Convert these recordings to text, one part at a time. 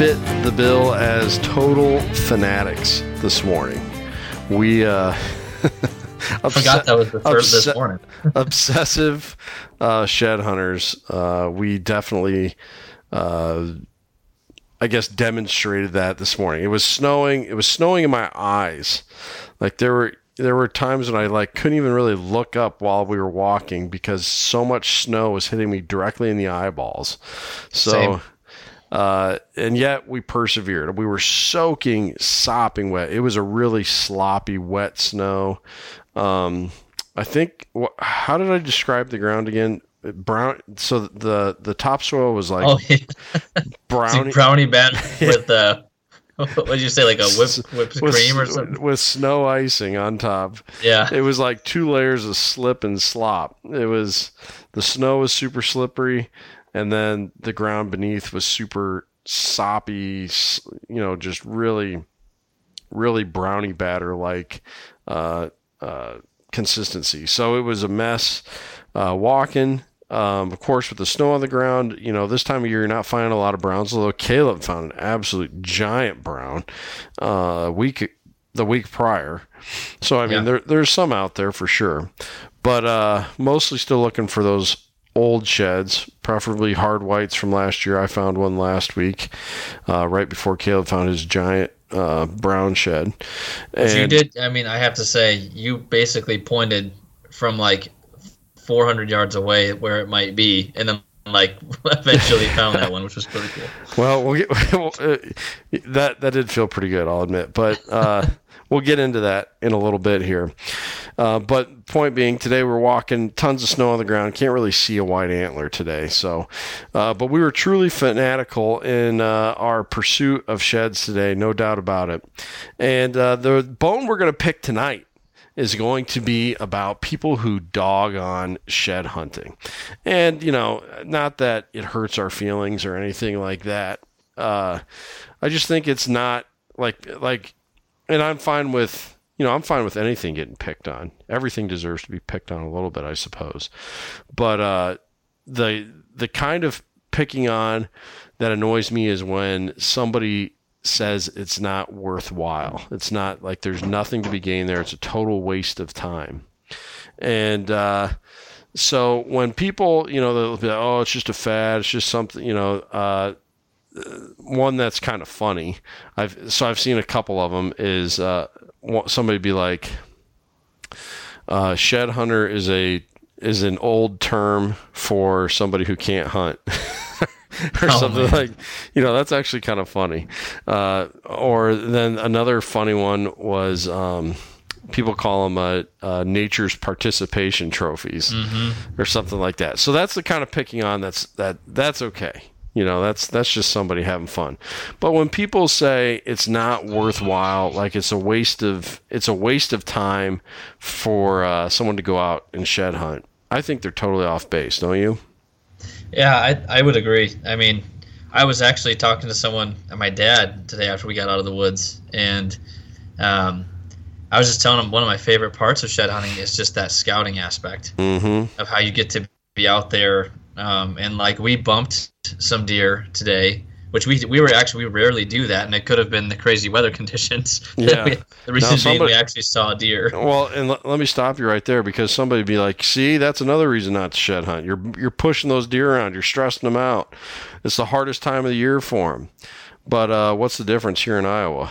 Fit the bill as total fanatics this morning. We uh, I forgot that was the third obs- this morning. obsessive uh, shed hunters. Uh, we definitely, uh, I guess, demonstrated that this morning. It was snowing. It was snowing in my eyes. Like there were there were times when I like couldn't even really look up while we were walking because so much snow was hitting me directly in the eyeballs. So. Same. Uh, and yet we persevered. We were soaking, sopping wet. It was a really sloppy, wet snow. Um, I think. How did I describe the ground again? Brown. So the the topsoil was like oh, yeah. brownie brownie bent with uh, what did you say, like a whipped, whipped with, cream or something? With snow icing on top. Yeah. It was like two layers of slip and slop. It was the snow was super slippery, and then the ground beneath was super soppy. You know, just really, really brownie batter like. Uh, uh, consistency. So it was a mess uh, walking. Um, of course, with the snow on the ground, you know, this time of year, you're not finding a lot of browns, although Caleb found an absolute giant brown uh, week the week prior. So, I mean, yeah. there, there's some out there for sure, but uh, mostly still looking for those old sheds, preferably hard whites from last year. I found one last week, uh, right before Caleb found his giant uh, brown shed. And you did. I mean, I have to say, you basically pointed from like 400 yards away where it might be, and then like eventually found that one, which was pretty cool. Well, we'll get, well uh, that that did feel pretty good, I'll admit, but. Uh, we'll get into that in a little bit here. Uh, but point being, today we're walking tons of snow on the ground. Can't really see a white antler today. So, uh, but we were truly fanatical in uh, our pursuit of sheds today, no doubt about it. And uh, the bone we're going to pick tonight is going to be about people who dog on shed hunting. And, you know, not that it hurts our feelings or anything like that. Uh, I just think it's not like, like, and I'm fine with you know, I'm fine with anything getting picked on. Everything deserves to be picked on a little bit, I suppose. But uh, the the kind of picking on that annoys me is when somebody says it's not worthwhile. It's not like there's nothing to be gained there. It's a total waste of time. And uh, so when people, you know, they'll be like, oh, it's just a fad. It's just something, you know, uh, one that's kind of funny. I've so I've seen a couple of them. Is uh, somebody be like, uh, shed hunter is a is an old term for somebody who can't hunt. or oh, something man. like you know that's actually kind of funny uh, or then another funny one was um, people call them uh, uh, nature's participation trophies mm-hmm. or something like that so that's the kind of picking on that's that that's okay you know, that's that's just somebody having fun. But when people say it's not worthwhile, like it's a waste of it's a waste of time for uh, someone to go out and shed hunt, I think they're totally off base, don't you? Yeah, I I would agree. I mean, I was actually talking to someone, my dad, today after we got out of the woods, and um, I was just telling him one of my favorite parts of shed hunting is just that scouting aspect mm-hmm. of how you get to be out there um, and like we bumped some deer today, which we we were actually we rarely do that, and it could have been the crazy weather conditions. Yeah. we, the reason somebody, we actually saw deer. Well, and l- let me stop you right there because somebody be like, "See, that's another reason not to shed hunt. You're you're pushing those deer around. You're stressing them out. It's the hardest time of the year for them." But uh, what's the difference here in Iowa?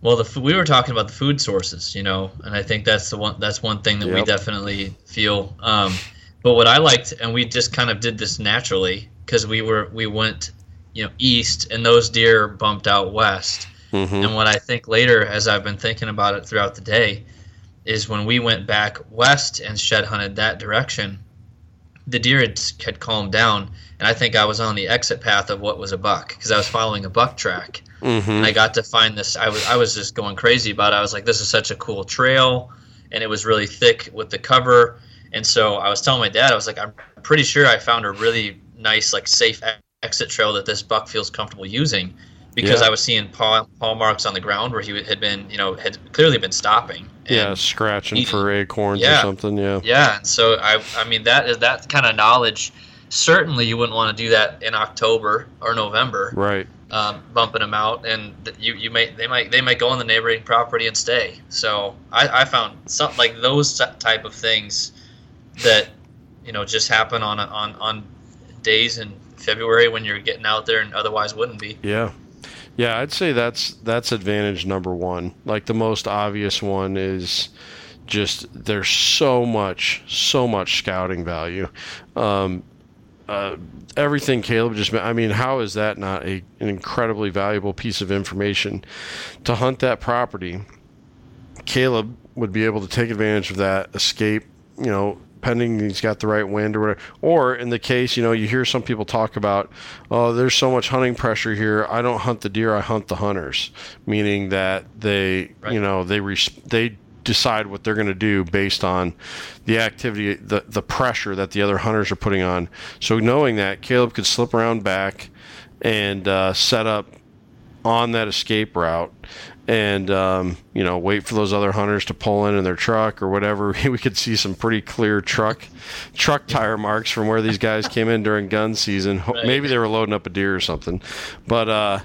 Well, the, we were talking about the food sources, you know, and I think that's the one. That's one thing that yep. we definitely feel. Um, but what I liked, and we just kind of did this naturally because we were we went, you know, east, and those deer bumped out west. Mm-hmm. And what I think later, as I've been thinking about it throughout the day, is when we went back west and shed hunted that direction, the deer had, had calmed down, and I think I was on the exit path of what was a buck because I was following a buck track, mm-hmm. and I got to find this. I was I was just going crazy about it. I was like, this is such a cool trail, and it was really thick with the cover and so I was telling my dad, I was like, I'm pretty sure I found a really nice, like, safe exit trail that this buck feels comfortable using because yeah. I was seeing paw, paw marks on the ground where he had been, you know, had clearly been stopping. Yeah, scratching for acorns yeah. or something. Yeah. Yeah. And so I, I mean, that is that kind of knowledge certainly you wouldn't want to do that in October or November. Right. Um, bumping them out, and you you may they might they might go on the neighboring property and stay. So I, I found something like those type of things that you know just happen on on on days in February when you're getting out there and otherwise wouldn't be. Yeah. Yeah, I'd say that's that's advantage number one. Like the most obvious one is just there's so much, so much scouting value. Um, uh, everything Caleb just I mean, how is that not a, an incredibly valuable piece of information to hunt that property? Caleb would be able to take advantage of that, escape, you know, pending he's got the right wind or whatever. Or in the case, you know, you hear some people talk about, oh, there's so much hunting pressure here. I don't hunt the deer, I hunt the hunters, meaning that they, right. you know, they res- they decide what they're going to do based on the activity, the the pressure that the other hunters are putting on. So knowing that, Caleb could slip around back and uh, set up on that escape route and um, you know wait for those other hunters to pull in in their truck or whatever. We could see some pretty clear truck truck tire marks from where these guys came in during gun season. Right. maybe they were loading up a deer or something. But uh,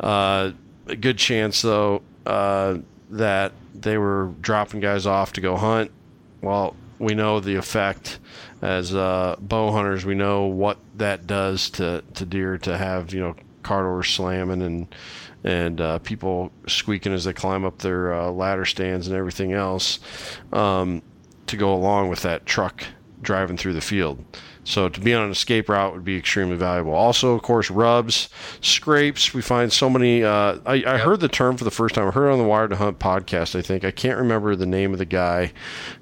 uh, a good chance though uh, that they were dropping guys off to go hunt. Well we know the effect. As uh, bow hunters we know what that does to, to deer to have you know car doors slamming and and uh, people squeaking as they climb up their uh, ladder stands and everything else um, to go along with that truck driving through the field. So to be on an escape route would be extremely valuable. Also, of course, rubs, scrapes. We find so many. Uh, I, I yep. heard the term for the first time. I heard it on the Wired to Hunt podcast. I think I can't remember the name of the guy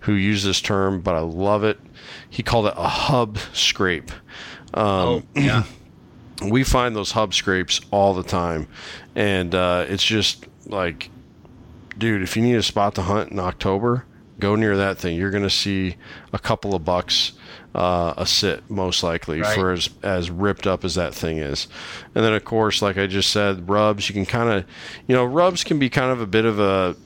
who used this term, but I love it. He called it a hub scrape. Um, oh yeah. we find those hub scrapes all the time, and uh, it's just like, dude, if you need a spot to hunt in October, go near that thing. You're going to see a couple of bucks uh, a sit most likely right. for as as ripped up as that thing is. And then of course, like I just said, rubs. You can kind of, you know, rubs can be kind of a bit of a.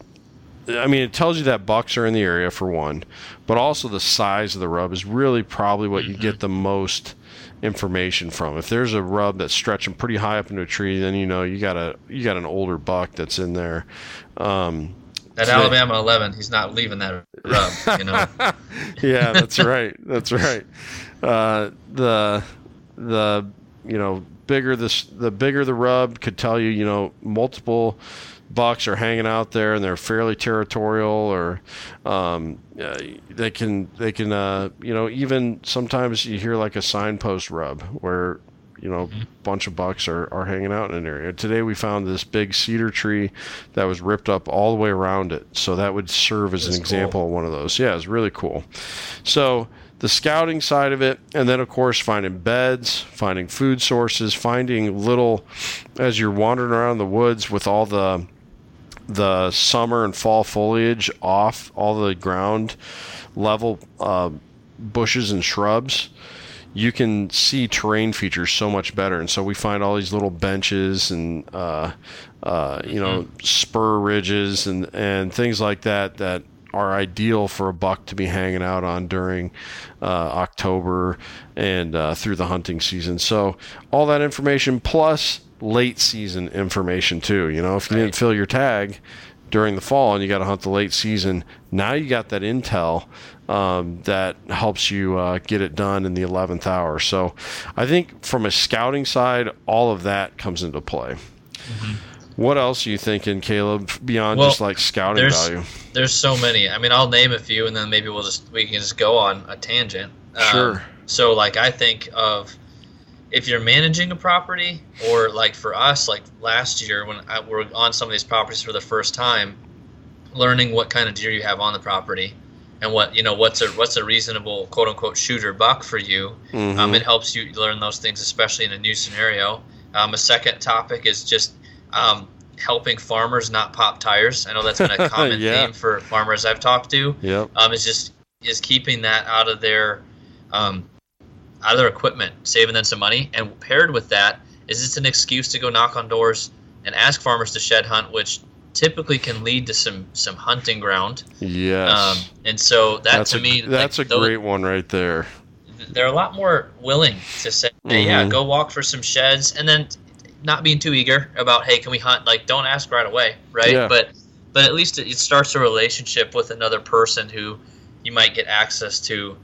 I mean, it tells you that bucks are in the area for one, but also the size of the rub is really probably what you get the most information from. If there's a rub that's stretching pretty high up into a tree, then you know you got a you got an older buck that's in there. Um, that so Alabama 11, he's not leaving that rub, you know. yeah, that's right. That's right. Uh, the the you know bigger this the bigger the rub could tell you you know multiple bucks are hanging out there and they're fairly territorial or um, uh, they can they can uh, you know even sometimes you hear like a signpost rub where you know mm-hmm. a bunch of bucks are, are hanging out in an area today we found this big cedar tree that was ripped up all the way around it so that would serve as That's an example cool. of one of those yeah it's really cool so the scouting side of it, and then of course finding beds, finding food sources, finding little as you're wandering around the woods with all the the summer and fall foliage off all the ground level uh, bushes and shrubs, you can see terrain features so much better. And so we find all these little benches and uh, uh, you know mm-hmm. spur ridges and and things like that that are ideal for a buck to be hanging out on during uh, October and uh, through the hunting season. So all that information plus late season information too. You know, if you right. didn't fill your tag during the fall and you got to hunt the late season, now you got that intel um, that helps you uh, get it done in the 11th hour. So I think from a scouting side, all of that comes into play. Mm-hmm. What else are you thinking, Caleb, beyond well, just like scouting there's, value? There's so many. I mean, I'll name a few, and then maybe we'll just we can just go on a tangent. Sure. Um, so, like, I think of if you're managing a property or like for us like last year when I, we're on some of these properties for the first time learning what kind of deer you have on the property and what you know what's a what's a reasonable quote unquote shooter buck for you mm-hmm. um, it helps you learn those things especially in a new scenario um, a second topic is just um, helping farmers not pop tires i know that's been a common yeah. theme for farmers i've talked to yep. um, is just is keeping that out of their um, out of their equipment, saving them some money. And paired with that is it's an excuse to go knock on doors and ask farmers to shed hunt, which typically can lead to some some hunting ground. Yes. Um, and so that that's to a, me, that's like, a those, great one right there. they're a lot more willing to say, hey, mm-hmm. yeah, go walk for some sheds, and then not being too eager about, hey, can we hunt? Like, don't ask right away, right? Yeah. But but at least it, it starts a relationship with another person who you might get access to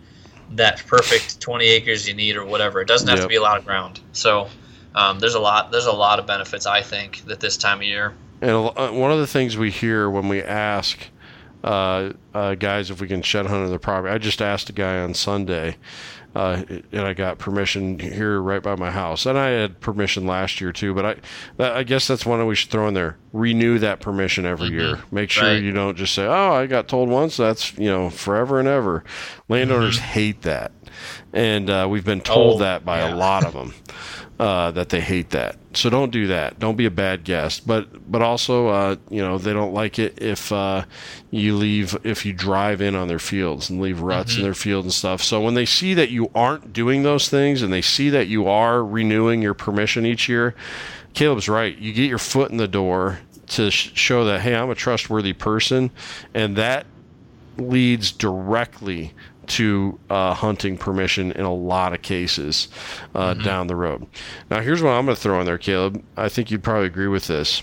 that perfect 20 acres you need or whatever. It doesn't have yep. to be a lot of ground. So um, there's a lot there's a lot of benefits I think that this time of year. And uh, one of the things we hear when we ask uh, uh, guys if we can shed hunt on the property, I just asked a guy on Sunday uh, and I got permission here right by my house. And I had permission last year too, but I, I guess that's one we should throw in there. Renew that permission every mm-hmm. year. Make sure right. you don't just say, "Oh, I got told once." That's you know forever and ever. Landowners mm-hmm. hate that, and uh, we've been told oh, that by yeah. a lot of them uh, that they hate that. So don't do that. Don't be a bad guest. But but also, uh, you know, they don't like it if uh, you leave if you drive in on their fields and leave ruts mm-hmm. in their field and stuff. So when they see that you aren't doing those things and they see that you are renewing your permission each year, Caleb's right. You get your foot in the door to sh- show that hey, I'm a trustworthy person, and that leads directly to uh, hunting permission in a lot of cases uh, mm-hmm. down the road. Now, here's what I'm going to throw in there, Caleb. I think you'd probably agree with this.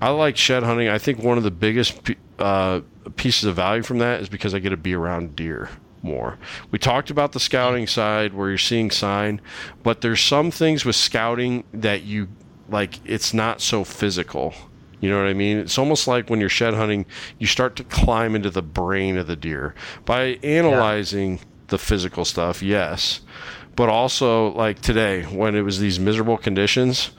I like shed hunting. I think one of the biggest uh, pieces of value from that is because I get to be around deer more. We talked about the scouting side where you're seeing sign, but there's some things with scouting that you like it's not so physical you know what I mean? It's almost like when you're shed hunting, you start to climb into the brain of the deer by analyzing yeah. the physical stuff, yes, but also like today when it was these miserable conditions.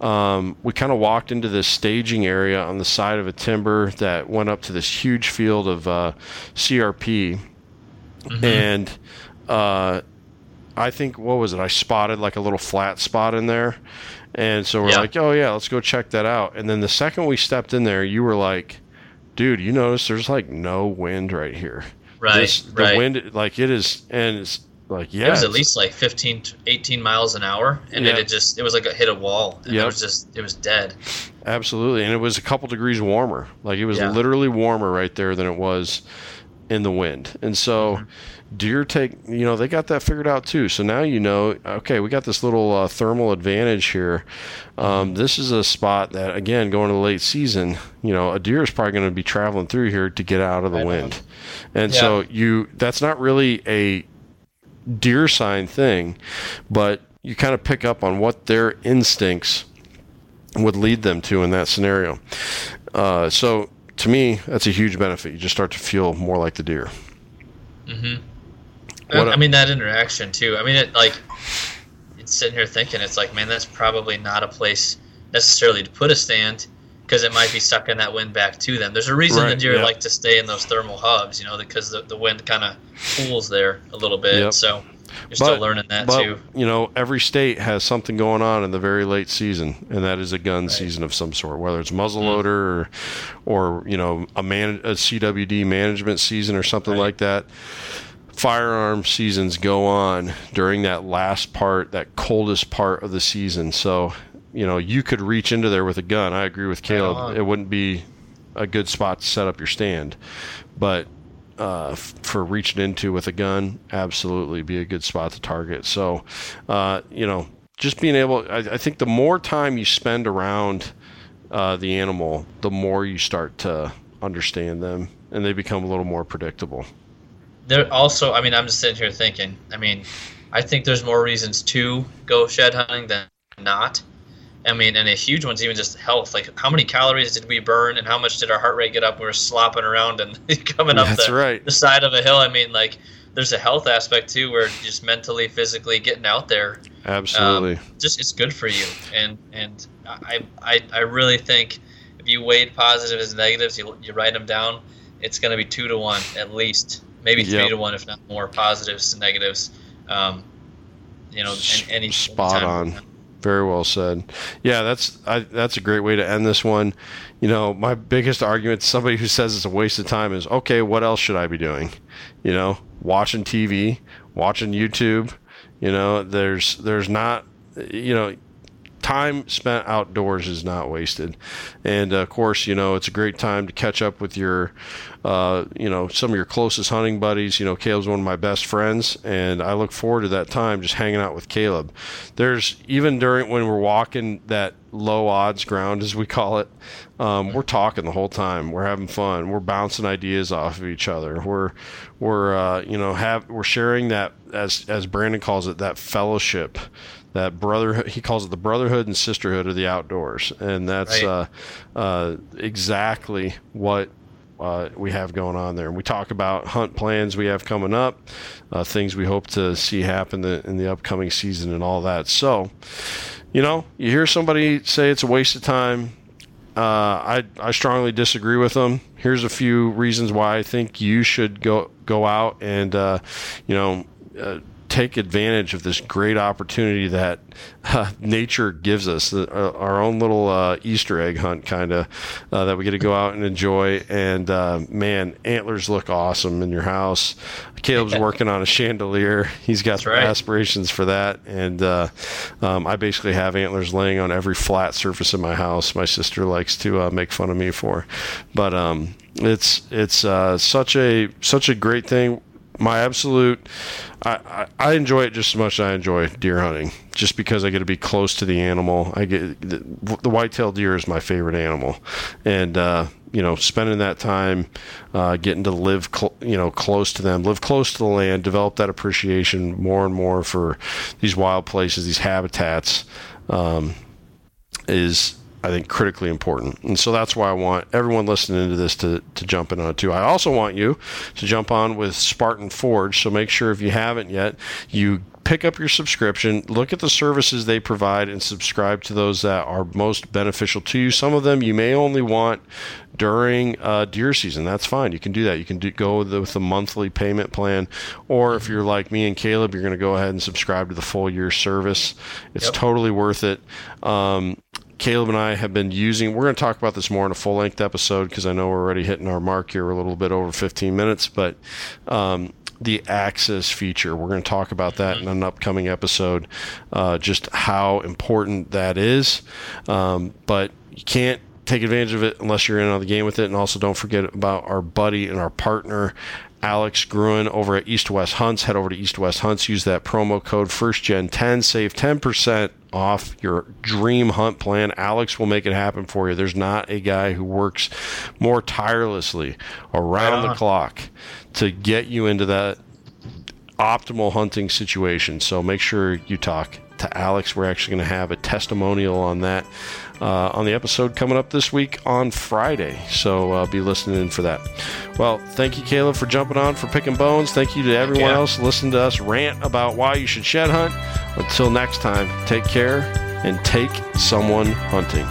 Um, we kind of walked into this staging area on the side of a timber that went up to this huge field of uh, CRP, mm-hmm. and uh, I think what was it? I spotted like a little flat spot in there, and so we're yeah. like, oh yeah, let's go check that out. And then the second we stepped in there, you were like, dude, you notice there's like no wind right here. Right. This, the right. wind, like it is, and it's like yeah, it was at least like 15, 18 miles an hour, and yeah. it just it was like a hit a wall, and yep. it was just it was dead. Absolutely, and it was a couple degrees warmer. Like it was yeah. literally warmer right there than it was in the wind, and so. Mm-hmm. Deer take you know they got that figured out too. So now you know okay we got this little uh, thermal advantage here. Um, this is a spot that again going to the late season you know a deer is probably going to be traveling through here to get out of the wind. And yeah. so you that's not really a deer sign thing but you kind of pick up on what their instincts would lead them to in that scenario. Uh, so to me that's a huge benefit you just start to feel more like the deer mm-hmm. What I mean that interaction too. I mean it like it's sitting here thinking it's like man that's probably not a place necessarily to put a stand because it might be sucking that wind back to them. There's a reason right, the deer like to stay in those thermal hubs, you know, because the, the wind kind of cools there a little bit. Yep. So you're but, still learning that but, too. You know, every state has something going on in the very late season, and that is a gun right. season of some sort, whether it's muzzleloader mm. or, or you know a man a CWD management season or something right. like that firearm seasons go on during that last part, that coldest part of the season. So, you know, you could reach into there with a gun. I agree with Caleb. It wouldn't be a good spot to set up your stand, but uh, for reaching into with a gun, absolutely be a good spot to target. So, uh, you know, just being able, I, I, think the more time you spend around uh, the animal, the more you start to understand them and they become a little more predictable there also, I mean, I'm just sitting here thinking. I mean, I think there's more reasons to go shed hunting than not. I mean, and a huge one's even just health. Like, how many calories did we burn, and how much did our heart rate get up? We were slopping around and coming up the, right. the side of a hill. I mean, like, there's a health aspect too, where just mentally, physically getting out there. Absolutely. Um, just it's good for you, and and I I I really think if you weighed positives and negatives, you you write them down, it's going to be two to one at least maybe three yep. to one, if not more, positives to negatives. Um, you know, any spot on. Very well said. Yeah, that's I, that's a great way to end this one. You know, my biggest argument to somebody who says it's a waste of time is, okay, what else should I be doing? You know, watching TV, watching YouTube. You know, there's there's not, you know, time spent outdoors is not wasted. And of course, you know, it's a great time to catch up with your, uh, you know, some of your closest hunting buddies. You know, Caleb's one of my best friends, and I look forward to that time just hanging out with Caleb. There's even during when we're walking that low odds ground, as we call it, um, we're talking the whole time. We're having fun. We're bouncing ideas off of each other. We're we're uh, you know have we're sharing that as as Brandon calls it that fellowship that brotherhood he calls it the brotherhood and sisterhood of the outdoors and that's right. uh, uh, exactly what uh, we have going on there. And we talk about hunt plans we have coming up, uh, things we hope to see happen the, in the upcoming season, and all that. So, you know, you hear somebody say it's a waste of time. Uh, I I strongly disagree with them. Here's a few reasons why I think you should go go out and uh, you know uh, take advantage of this great opportunity that uh, nature gives us, uh, our own little uh, Easter egg hunt, kind of, uh, that we get to go out and enjoy. And uh, man, antlers look awesome in your house. Caleb's working on a chandelier. He's got right. aspirations for that. And uh, um, I basically have antlers laying on every flat surface in my house. My sister likes to make fun of me for, but um, it's it's such a such a great thing my absolute I, I, I, enjoy it just as much as I enjoy deer hunting just because I get to be close to the animal. I get the, the whitetail deer is my favorite animal. And uh, you know spending that time uh, getting to live cl- you know close to them live close to the land develop that appreciation more and more for these wild places these habitats um, is I think critically important. And so that's why I want everyone listening to this to, to jump in on it too. I also want you to jump on with Spartan Forge. So make sure if you haven't yet, you pick up your subscription, look at the services they provide, and subscribe to those that are most beneficial to you. Some of them you may only want during uh, deer season. That's fine. You can do that. You can do, go with, the, with a monthly payment plan, or if you're like me and Caleb, you're going to go ahead and subscribe to the full year service. It's yep. totally worth it. Um, Caleb and I have been using. We're going to talk about this more in a full length episode because I know we're already hitting our mark here a little bit over 15 minutes. But um, the access feature, we're going to talk about that in an upcoming episode, uh, just how important that is. Um, but you can't take advantage of it unless you're in on the game with it. And also, don't forget about our buddy and our partner, Alex Gruen over at East West Hunts. Head over to East West Hunts. Use that promo code FirstGen10. Save 10% off your dream hunt plan. Alex will make it happen for you. There's not a guy who works more tirelessly around right the clock to get you into that optimal hunting situation. So make sure you talk to Alex. We're actually going to have a testimonial on that uh, on the episode coming up this week on Friday. So uh, be listening in for that. Well, thank you, Caleb, for jumping on for picking bones. Thank you to everyone else listening to us rant about why you should shed hunt. Until next time, take care and take someone hunting.